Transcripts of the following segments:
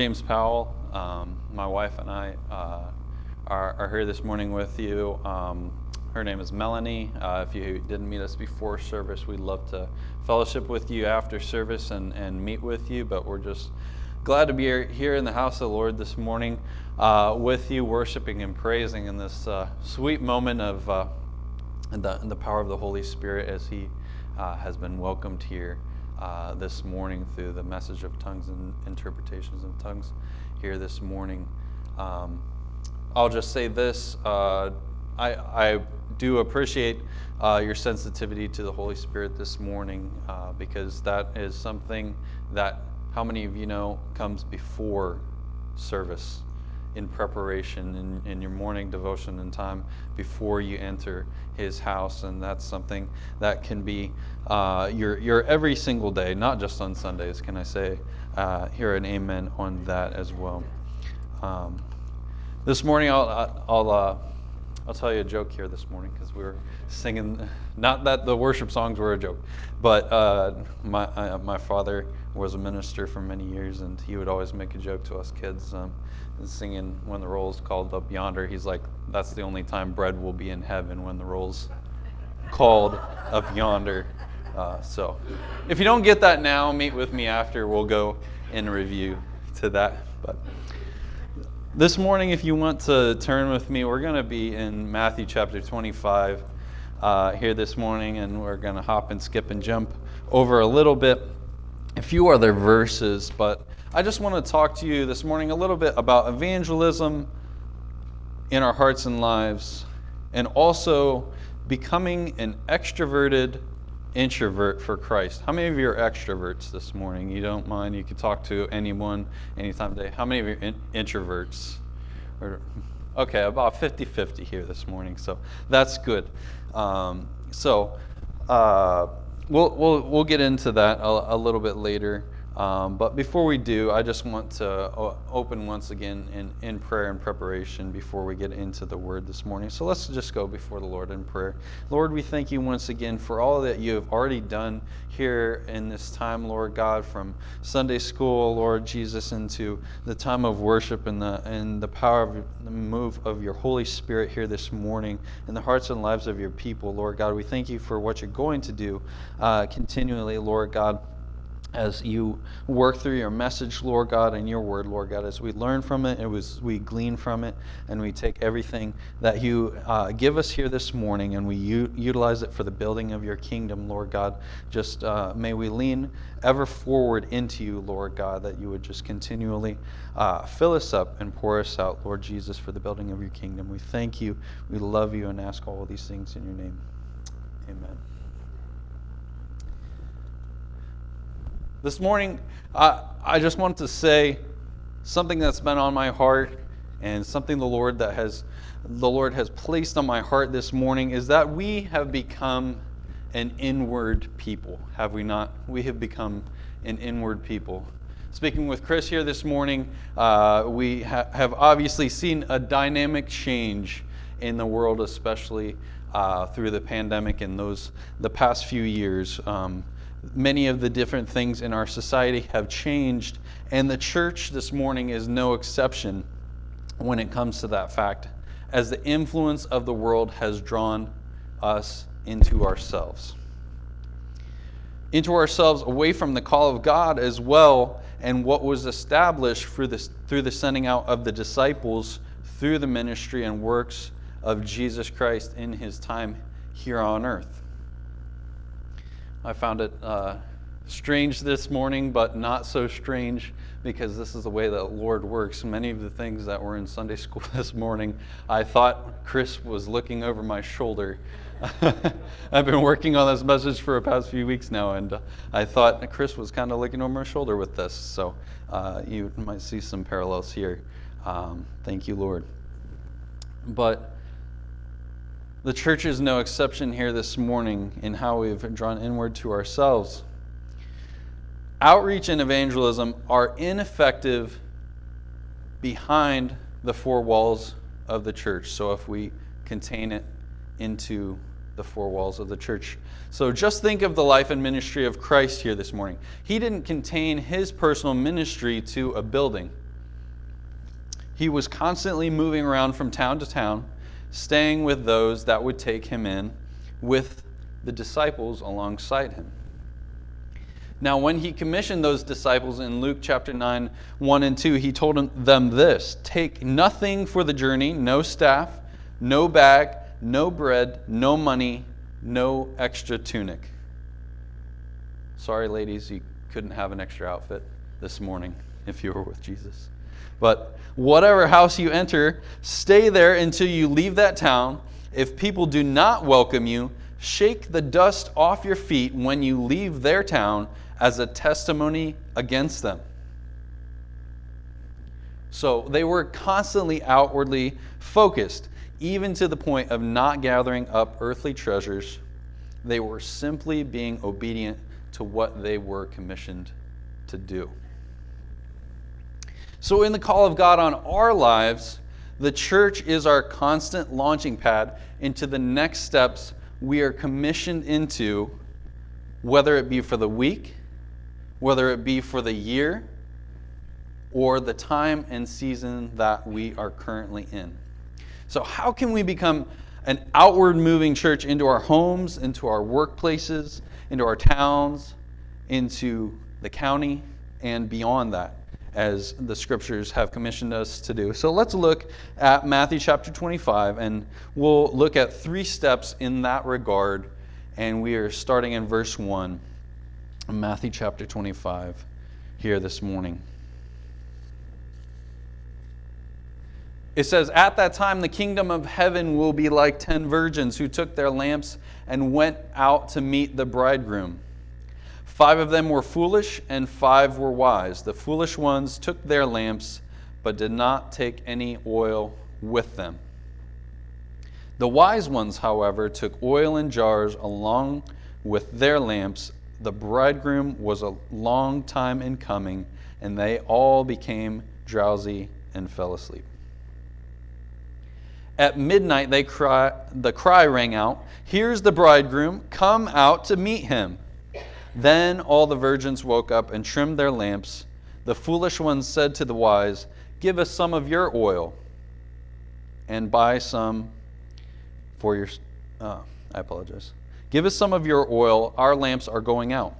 James Powell. Um, my wife and I uh, are, are, here this morning with you. Um, her name is Melanie. Uh, if you didn't meet us before service, we'd love to fellowship with you after service and, and meet with you. But we're just glad to be here in the house of the Lord this morning uh, with you, worshiping and praising in this uh, sweet moment of uh, the, the power of the Holy Spirit as He uh, has been welcomed here uh, this morning through the message of tongues and interpretations of tongues here this morning. Um, I'll just say this uh, I, I, do appreciate uh, your sensitivity to the Holy Spirit this morning uh, because that is something that, how many of you know, comes before service in preparation in, in your morning devotion and time before you enter his house. And that's something that can be uh, your, your every single day not just on sundays. Can i say uh, hear an amen on that as well? Um, this morning i'll, I'll, uh, I'll tell you a joke here this morning because we were singing not that the worship songs were a joke but uh, my, uh, my father was a minister for many years and he would always make a joke to us kids um, singing when the roll's called up yonder. He's like, that's the only time bread will be in heaven when the roll's called up yonder. Uh, so if you don't get that now, meet with me after. We'll go in review to that. But this morning, if you want to turn with me, we're going to be in Matthew chapter 25 uh, here this morning, and we're going to hop and skip and jump over a little bit, a few other verses, but I just want to talk to you this morning a little bit about evangelism in our hearts and lives, and also becoming an extroverted introvert for Christ. How many of you are extroverts this morning? You don't mind? You can talk to anyone anytime of day. How many of you are in- introverts? okay, about 50 50 here this morning, so that's good. Um, so, uh, we'll, we'll, we'll get into that a, a little bit later. Um, but before we do, I just want to uh, open once again in, in prayer and preparation before we get into the word this morning. So let's just go before the Lord in prayer. Lord, we thank you once again for all that you have already done here in this time, Lord God, from Sunday school, Lord Jesus, into the time of worship and the, and the power of the move of your Holy Spirit here this morning in the hearts and lives of your people, Lord God. We thank you for what you're going to do uh, continually, Lord God as you work through your message, Lord God, and your word, Lord God, as we learn from it, was, we glean from it, and we take everything that you uh, give us here this morning and we u- utilize it for the building of your kingdom, Lord God. Just uh, may we lean ever forward into you, Lord God, that you would just continually uh, fill us up and pour us out, Lord Jesus, for the building of your kingdom. We thank you, we love you, and ask all of these things in your name. Amen. This morning, I, I just want to say something that's been on my heart and something the Lord that has the Lord has placed on my heart this morning is that we have become an inward people, have we not? We have become an inward people. Speaking with Chris here this morning, uh, we ha- have obviously seen a dynamic change in the world, especially uh, through the pandemic and those the past few years. Um, many of the different things in our society have changed, and the church this morning is no exception when it comes to that fact, as the influence of the world has drawn us into ourselves. Into ourselves away from the call of God as well, and what was established through, this, through the sending out of the disciples through the ministry and works of Jesus Christ in his time here on earth. I found it uh, strange this morning, but not so strange because this is the way that the Lord works. Many of the things that were in Sunday school this morning, I thought Chris was looking over my shoulder. I've been working on this message for the past few weeks now, and I thought Chris was kind of looking over my shoulder with this. So uh, you might see some parallels here. Um, thank you, Lord. But the church is no exception here this morning in how we've drawn inward to ourselves. Outreach and evangelism are ineffective behind the four walls of the church. So if we contain it into the four walls of the church. So just think of the life and ministry of Christ here this morning. He didn't contain his personal ministry to a building. He was constantly moving around from town to town, staying with those that would take him in, with the disciples alongside him. Now, when he commissioned those disciples in Luke chapter 9, 1 and 2, he told them this Take nothing for the journey, no staff, no bag, no bread, no money, no extra tunic. Sorry, ladies, you couldn't have an extra outfit this morning if you were with Jesus. But whatever house you enter, stay there until you leave that town. If people do not welcome you, shake the dust off your feet when you leave their town as a testimony against them. So they were constantly outwardly focused, even to the point of not gathering up earthly treasures. They were simply being obedient to what they were commissioned to do. So, in the call of God on our lives, the church is our constant launching pad into the next steps we are commissioned into, whether it be for the week, whether it be for the year, or the time and season that we are currently in. So, how can we become an outward moving church into our homes, into our workplaces, into our towns, into the county, and beyond that? As the scriptures have commissioned us to do. So let's look at Matthew chapter 25, and we'll look at three steps in that regard. And we are starting in verse 1, Matthew chapter 25, here this morning. It says, At that time, the kingdom of heaven will be like ten virgins who took their lamps and went out to meet the bridegroom. Five of them were foolish, and five were wise. The foolish ones took their lamps, but did not take any oil with them. The wise ones, however, took oil in jars along with their lamps. The bridegroom was a long time in coming, and they all became drowsy and fell asleep. At midnight, they cry, the cry rang out Here's the bridegroom, come out to meet him. Then all the virgins woke up and trimmed their lamps. The foolish ones said to the wise, Give us some of your oil and buy some for your. Uh, I apologize. Give us some of your oil. Our lamps are going out.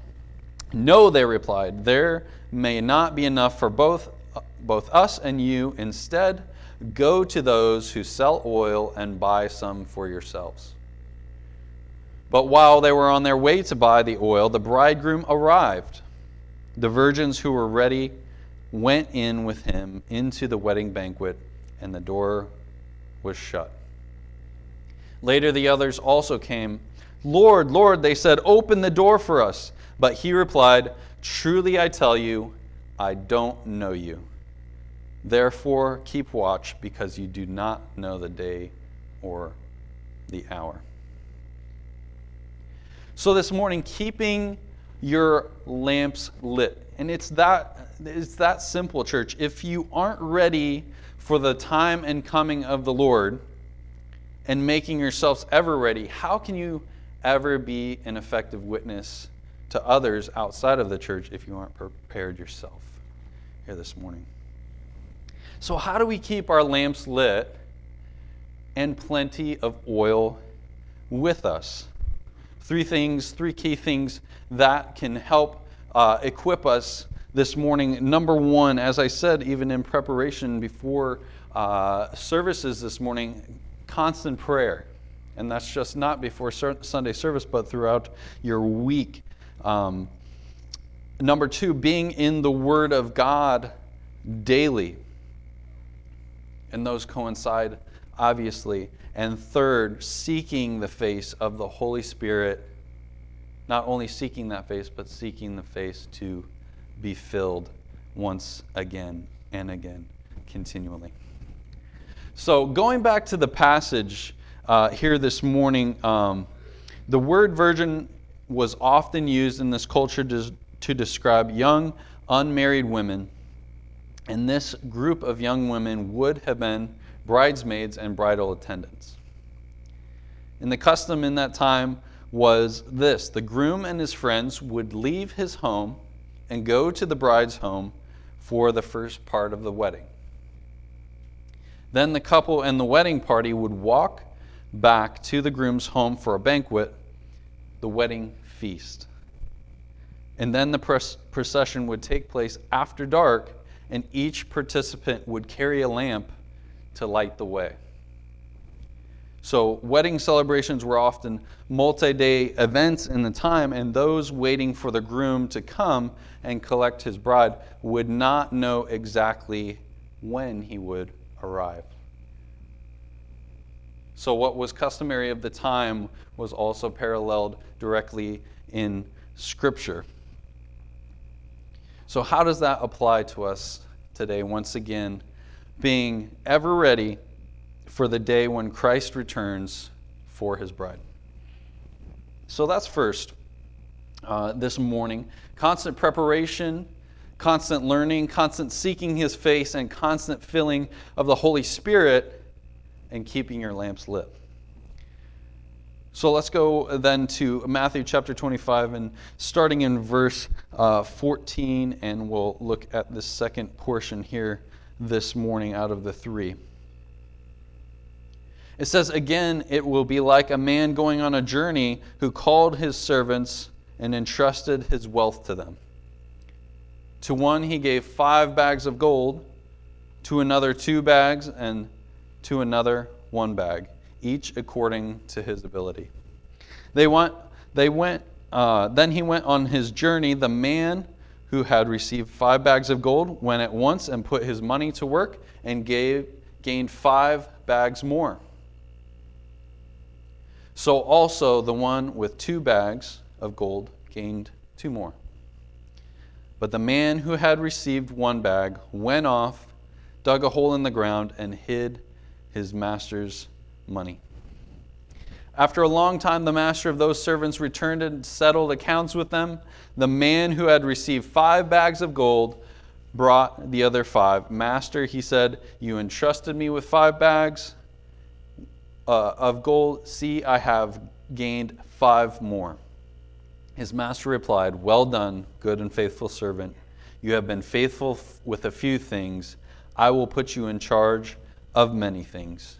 No, they replied, there may not be enough for both, both us and you. Instead, go to those who sell oil and buy some for yourselves. But while they were on their way to buy the oil, the bridegroom arrived. The virgins who were ready went in with him into the wedding banquet, and the door was shut. Later, the others also came. Lord, Lord, they said, open the door for us. But he replied, Truly I tell you, I don't know you. Therefore, keep watch, because you do not know the day or the hour. So this morning, keeping your lamps lit. And it's that it's that simple, church. If you aren't ready for the time and coming of the Lord and making yourselves ever ready, how can you ever be an effective witness to others outside of the church if you aren't prepared yourself here this morning? So, how do we keep our lamps lit and plenty of oil with us? Three things, three key things that can help uh, equip us this morning. Number one, as I said, even in preparation before uh, services this morning, constant prayer. And that's just not before Sunday service, but throughout your week. Um, number two, being in the Word of God daily. And those coincide, obviously. And third, seeking the face of the Holy Spirit. Not only seeking that face, but seeking the face to be filled once again and again, continually. So, going back to the passage uh, here this morning, um, the word virgin was often used in this culture to, to describe young, unmarried women. And this group of young women would have been bridesmaids and bridal attendants. And the custom in that time was this the groom and his friends would leave his home and go to the bride's home for the first part of the wedding. Then the couple and the wedding party would walk back to the groom's home for a banquet, the wedding feast. And then the procession would take place after dark, and each participant would carry a lamp to light the way. So, wedding celebrations were often multi day events in the time, and those waiting for the groom to come and collect his bride would not know exactly when he would arrive. So, what was customary of the time was also paralleled directly in Scripture. So, how does that apply to us today? Once again, being ever ready for the day when Christ returns for his bride. So, that's first uh, this morning. Constant preparation constant learning, constant seeking His face, and constant filling of the Holy Spirit, and keeping your lamps lit. So let's go then to Matthew chapter 25 and starting in verse uh, 14, and we'll look at the second portion here this morning out of the three. It says, Again, it will be like a man going on a journey who called his servants and entrusted his wealth to them. To one he gave five bags of gold, to another two bags, and to another one bag, each according to his ability. They went, they went uh, then he went on his journey. The man who had received five bags of gold went at once and put his money to work and gave, gained five bags more. So also the one with two bags of gold gained two more. But the man who had received one bag went off, dug a hole in the ground, and hid his master's money. After a long time, the master of those servants returned and settled accounts with them. The man who had received five bags of gold brought the other five. Master, he said, You entrusted me with five bags uh, of gold. See, I have gained five more. His master replied, Well done, good and faithful servant. You have been faithful with a few things. I will put you in charge of many things.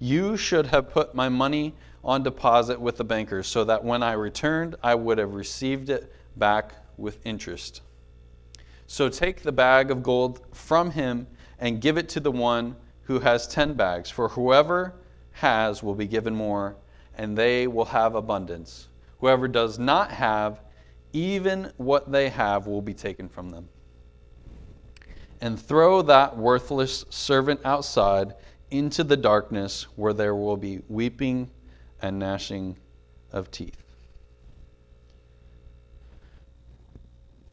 you should have put my money on deposit with the bankers, so that when I returned, I would have received it back with interest. So take the bag of gold from him and give it to the one who has ten bags, for whoever has will be given more, and they will have abundance Whoever does not have, even what they have will be taken from them. And throw that worthless servant outside into the darkness where there will be weeping and gnashing of teeth.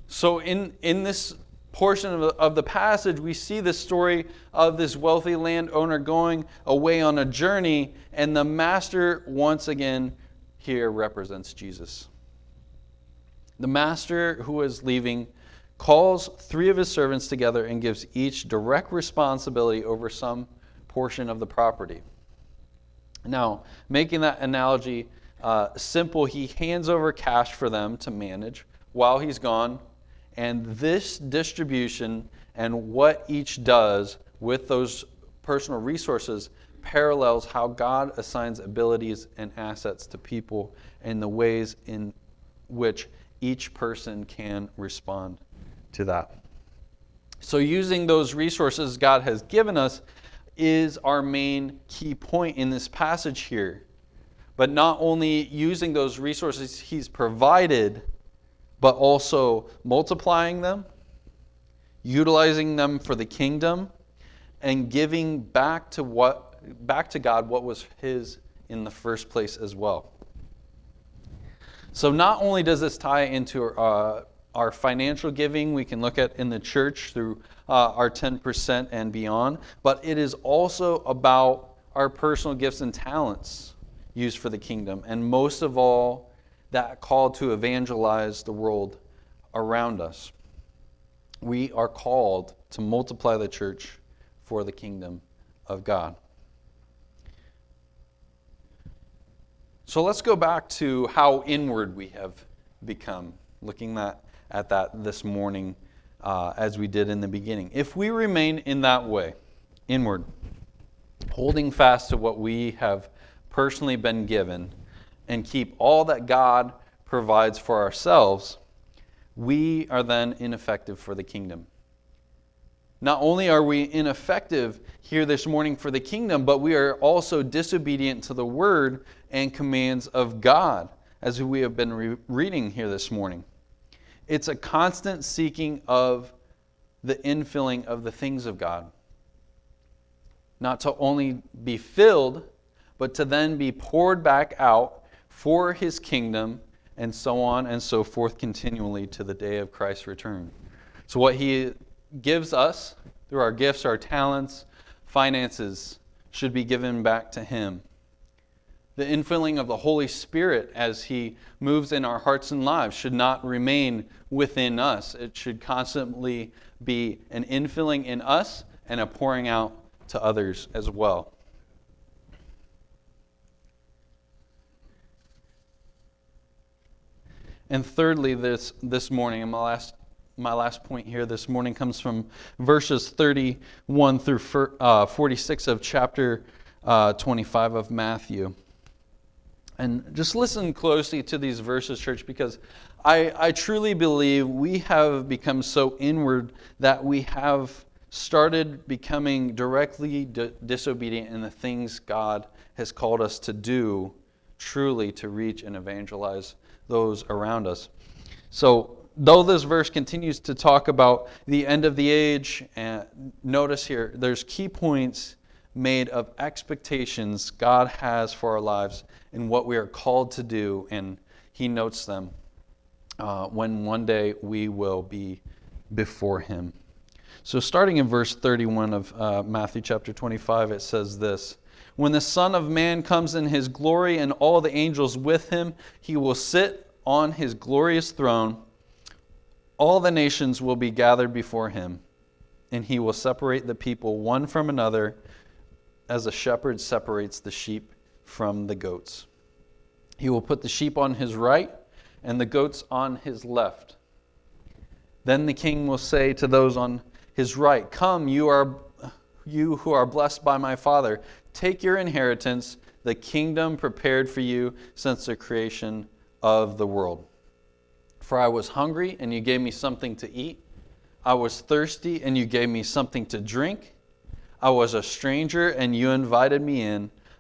So, in, in this portion of the, of the passage, we see the story of this wealthy landowner going away on a journey, and the master once again here represents Jesus. The master who is leaving calls three of his servants together and gives each direct responsibility over some portion of the property. Now, making that analogy uh, simple, he hands over cash for them to manage while he's gone, and this distribution and what each does with those personal resources parallels how God assigns abilities and assets to people and the ways in which each person can respond to that. So, using those resources God has given us, is our main key point in this passage here. But not only using those resources he's provided, but also multiplying them, utilizing them for the kingdom, and giving back to what back to God what was his in the first place as well. So not only does this tie into uh, our financial giving, we can look at in the church through uh, our 10% and beyond, but it is also about our personal gifts and talents used for the kingdom. And most of all, that call to evangelize the world around us. We are called to multiply the church for the kingdom of God. So let's go back to how inward we have become, looking at, at that this morning uh, as we did in the beginning. If we remain in that way, inward, holding fast to what we have personally been given, and keep all that God provides for ourselves, we are then ineffective for the kingdom. Not only are we ineffective here this morning for the kingdom, but we are also disobedient to the word and commands of God, as we have been re- reading here this morning. It's a constant seeking of the infilling of the things of God. Not to only be filled, but to then be poured back out for his kingdom, and so on and so forth continually to the day of Christ's return. So, what he gives us through our gifts, our talents, finances, should be given back to him the infilling of the Holy Spirit as He moves in our hearts and lives should not remain within us. It should constantly be an infilling in us and a pouring out to others as well. And thirdly, this, this morning, and my last, my last point here this morning comes from verses 31 through uh, 46 of chapter uh, 25 of Matthew. And just listen closely to these verses, church, because I, I truly believe we have become so inward that we have started becoming directly di- disobedient in the things God has called us to do, truly to reach and evangelize those around us. So, though this verse continues to talk about the end of the age, and notice here there's key points made of expectations God has for our lives and what we are called to do, and He notes them uh, when one day we will be before Him. So, starting in verse 31 of uh, Matthew chapter 25, it says this When the Son of Man comes in His glory and all the angels with Him, He will sit on His glorious throne. All the nations will be gathered before Him, and He will separate the people one from another as a shepherd separates the sheep from the goats. He will put the sheep on his right and the goats on his left. Then the king will say to those on his right, Come, you are you who are blessed by my Father, take your inheritance, the kingdom prepared for you since the creation of the world. For I was hungry, and you gave me something to eat. I was thirsty, and you gave me something to drink. I was a stranger and you invited me in.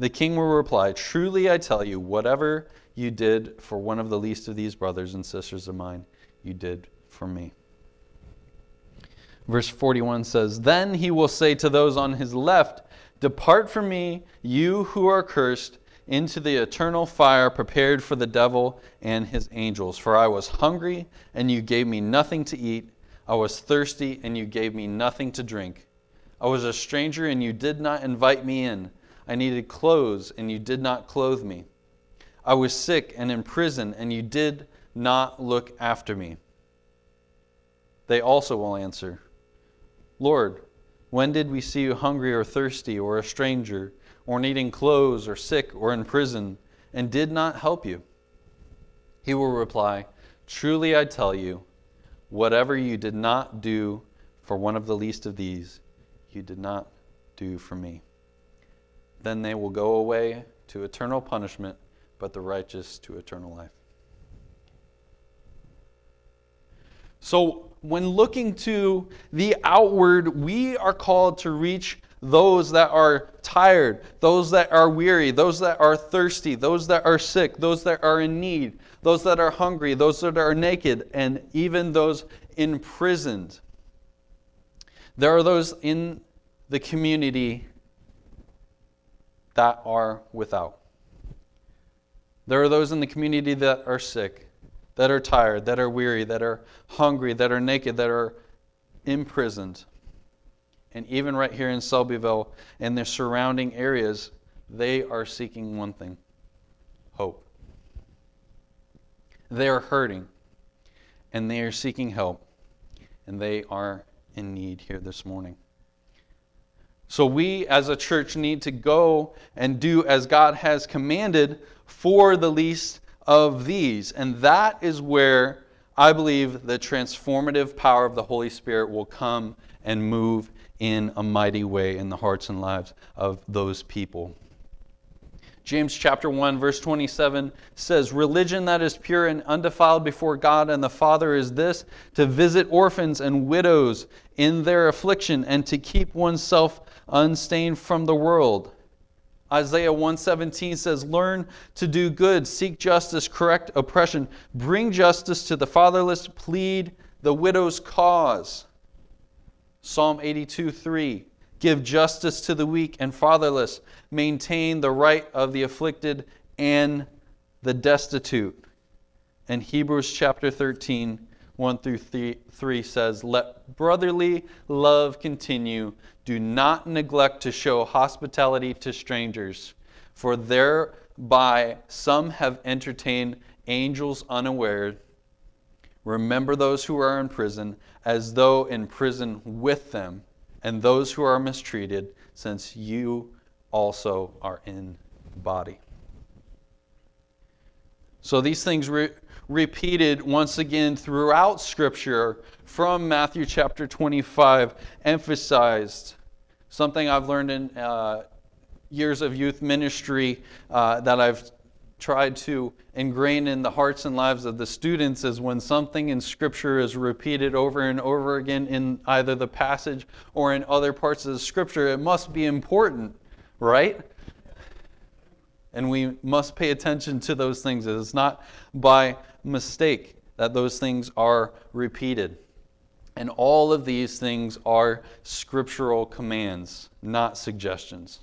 The king will reply, Truly I tell you, whatever you did for one of the least of these brothers and sisters of mine, you did for me. Verse 41 says, Then he will say to those on his left, Depart from me, you who are cursed, into the eternal fire prepared for the devil and his angels. For I was hungry, and you gave me nothing to eat. I was thirsty, and you gave me nothing to drink. I was a stranger, and you did not invite me in. I needed clothes, and you did not clothe me. I was sick and in prison, and you did not look after me. They also will answer, Lord, when did we see you hungry or thirsty, or a stranger, or needing clothes, or sick, or in prison, and did not help you? He will reply, Truly I tell you, whatever you did not do for one of the least of these, you did not do for me. Then they will go away to eternal punishment, but the righteous to eternal life. So, when looking to the outward, we are called to reach those that are tired, those that are weary, those that are thirsty, those that are sick, those that are in need, those that are hungry, those that are naked, and even those imprisoned. There are those in the community that are without. There are those in the community that are sick, that are tired, that are weary, that are hungry, that are naked, that are imprisoned. And even right here in Selbyville and their surrounding areas, they are seeking one thing hope. They are hurting and they are seeking help, and they are in need here this morning. So, we as a church need to go and do as God has commanded for the least of these. And that is where I believe the transformative power of the Holy Spirit will come and move in a mighty way in the hearts and lives of those people. James chapter 1 verse 27 says religion that is pure and undefiled before God and the Father is this to visit orphans and widows in their affliction and to keep oneself unstained from the world. Isaiah 117 says learn to do good, seek justice, correct oppression, bring justice to the fatherless, plead the widow's cause. Psalm 82 3. Give justice to the weak and fatherless. Maintain the right of the afflicted and the destitute. And Hebrews chapter 13, 1 through 3 says, Let brotherly love continue. Do not neglect to show hospitality to strangers, for thereby some have entertained angels unaware. Remember those who are in prison as though in prison with them, and those who are mistreated, since you also are in body. So these things re- repeated once again throughout Scripture from Matthew chapter 25 emphasized something I've learned in uh, years of youth ministry uh, that I've tried to ingrain in the hearts and lives of the students is when something in Scripture is repeated over and over again in either the passage or in other parts of the Scripture, it must be important, right? And we must pay attention to those things. It is not by mistake that those things are repeated. And all of these things are scriptural commands, not suggestions.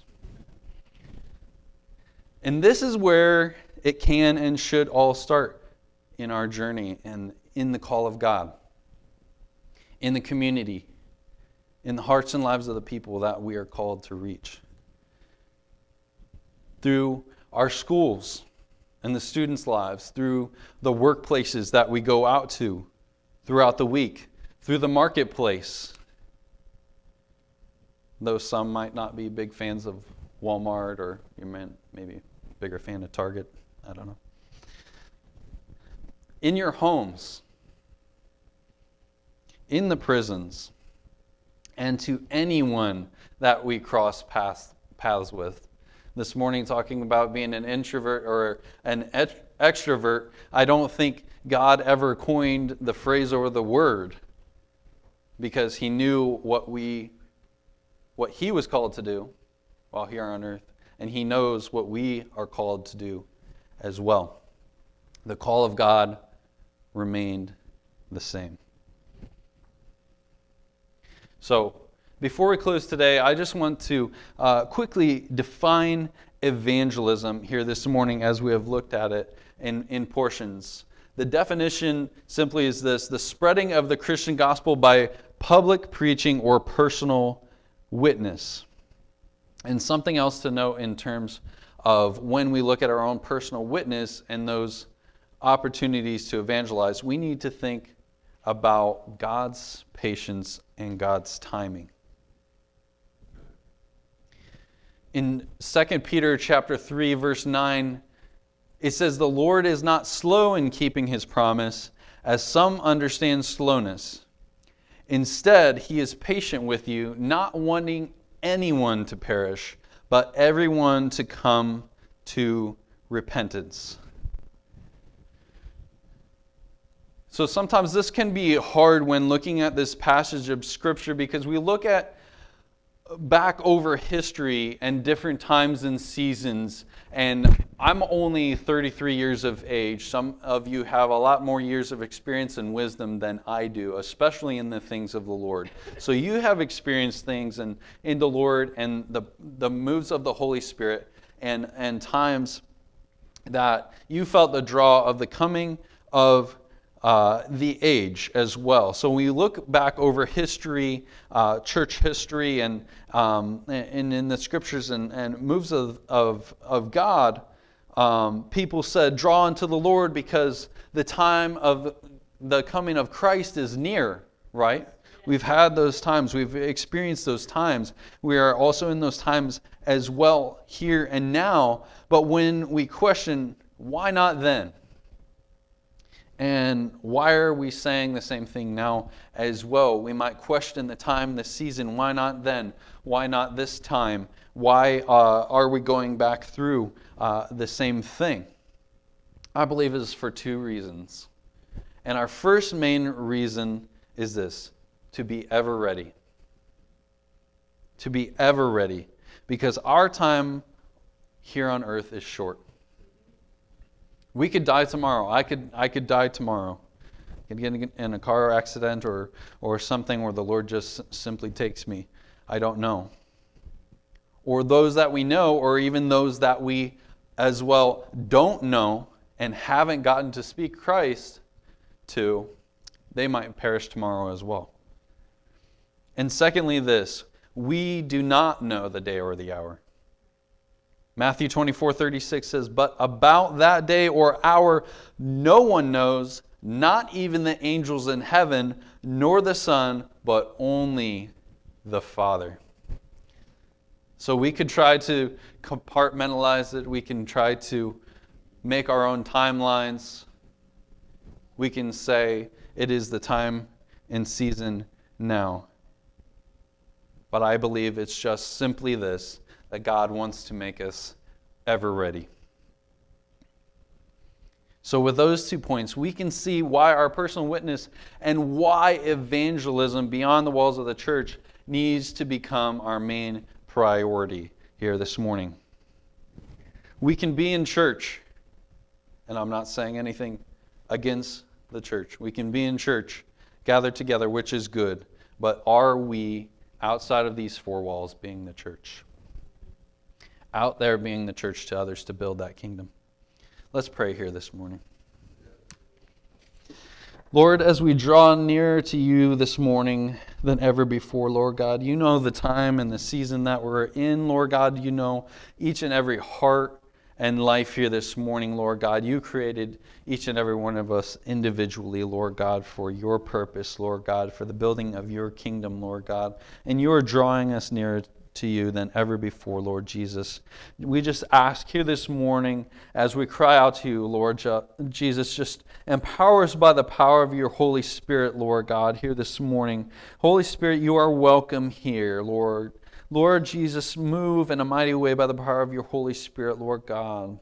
And this is where it can and should all start in our journey and in the call of God, in the community, in the hearts and lives of the people that we are called to reach. Through our schools and the students' lives, through the workplaces that we go out to throughout the week, through the marketplace. Though some might not be big fans of Walmart or you may maybe a bigger fan of Target. I don't know. In your homes, in the prisons, and to anyone that we cross paths, paths with. This morning, talking about being an introvert or an extrovert, I don't think God ever coined the phrase or the word because he knew what we what he was called to do while here on earth and he knows what we are called to do as well. The call of God remained the same. So, before we close today, I just want to uh, quickly define evangelism here this morning as we have looked at it in, in portions. The definition simply is this the spreading of the Christian gospel by public preaching or personal witness. And something else to note in terms of when we look at our own personal witness and those opportunities to evangelize, we need to think about God's patience and God's timing. In 2 Peter chapter 3 verse 9 it says the Lord is not slow in keeping his promise as some understand slowness. Instead he is patient with you not wanting anyone to perish but everyone to come to repentance. So sometimes this can be hard when looking at this passage of scripture because we look at back over history and different times and seasons. And I'm only 33 years of age. Some of you have a lot more years of experience and wisdom than I do, especially in the things of the Lord. So you have experienced things in, in the Lord and the, the moves of the Holy Spirit and, and times that you felt the draw of the coming of uh, the age as well. So when we look back over history, uh, church history, and, um, and in the scriptures and, and moves of, of, of God, um, people said, Draw unto the Lord because the time of the coming of Christ is near, right? We've had those times, we've experienced those times. We are also in those times as well here and now. But when we question, why not then? And why are we saying the same thing now as well? We might question the time, the season. Why not then? Why not this time? Why uh, are we going back through uh, the same thing? I believe it is for two reasons. And our first main reason is this to be ever ready. To be ever ready. Because our time here on earth is short. We could die tomorrow. I could, I could die tomorrow. I could get in a car accident or, or something where the Lord just simply takes me. I don't know. Or those that we know, or even those that we as well don't know and haven't gotten to speak Christ to, they might perish tomorrow as well. And secondly, this we do not know the day or the hour. Matthew 24, 36 says, But about that day or hour no one knows, not even the angels in heaven, nor the Son, but only the Father. So we could try to compartmentalize it. We can try to make our own timelines. We can say it is the time and season now. But I believe it's just simply this that God wants to make us ever ready. So, with those two points, we can see why our personal witness and why evangelism beyond the walls of the church needs to become our main priority here this morning. We can be in church, and I'm not saying anything against the church. We can be in church, gathered together, which is good, but are we outside of these four walls being the church? Out there being the church to others to build that kingdom. Let's pray here this morning. Lord, as we draw nearer to you this morning than ever before, Lord God, you know the time and the season that we're in, Lord God. You know each and every heart and life here this morning, Lord God. You created each and every one of us individually, Lord God, for your purpose, Lord God, for the building of your kingdom, Lord God. And you are drawing us nearer to you than ever before, Lord Jesus. We just ask here this morning as we cry out to you, Lord Jesus, just empower us by the power of your Holy Spirit, Lord God, here this morning. Holy Spirit, you are welcome here, Lord. Lord Jesus, move in a mighty way by the power of your Holy Spirit, Lord God.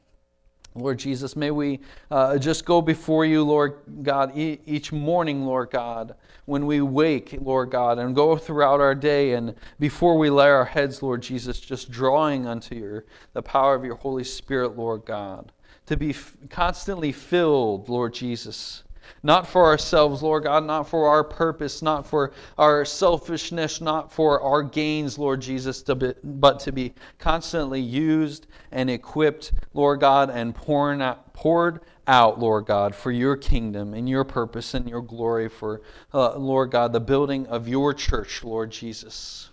Lord Jesus, may we uh, just go before you, Lord God, e- each morning, Lord God, when we wake, Lord God, and go throughout our day, and before we lay our heads, Lord Jesus, just drawing unto your the power of your Holy Spirit, Lord God, to be f- constantly filled, Lord Jesus, not for ourselves, Lord God, not for our purpose, not for our selfishness, not for our gains, Lord Jesus, to be, but to be constantly used and equipped, Lord God, and pouring out, poured out, Lord God, for your kingdom and your purpose and your glory for, uh, Lord God, the building of your church, Lord Jesus.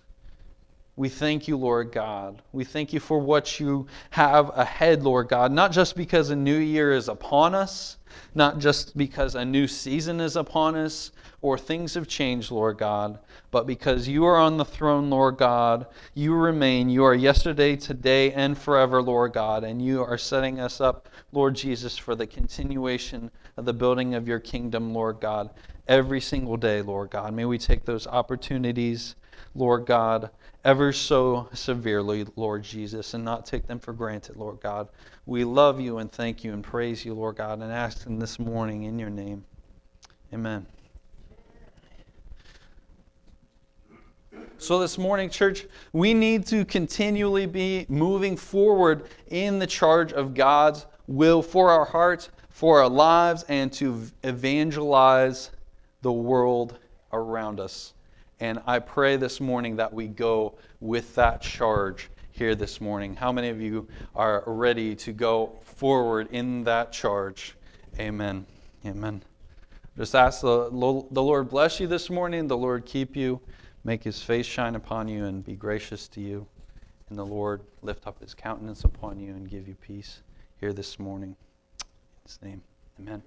We thank you, Lord God. We thank you for what you have ahead, Lord God, not just because a new year is upon us, not just because a new season is upon us or things have changed, Lord God, but because you are on the throne, Lord God. You remain. You are yesterday, today, and forever, Lord God, and you are setting us up, Lord Jesus, for the continuation of the building of your kingdom, Lord God, every single day, Lord God. May we take those opportunities, Lord God ever so severely, Lord Jesus, and not take them for granted, Lord God. We love you and thank you and praise you, Lord God, and ask them this morning in your name. Amen. So, this morning, church, we need to continually be moving forward in the charge of God's will for our hearts, for our lives, and to evangelize the world around us. And I pray this morning that we go with that charge here this morning. How many of you are ready to go forward in that charge? Amen. Amen. Just ask the, the Lord bless you this morning, the Lord keep you, make his face shine upon you, and be gracious to you. And the Lord lift up his countenance upon you and give you peace here this morning. In his name, amen.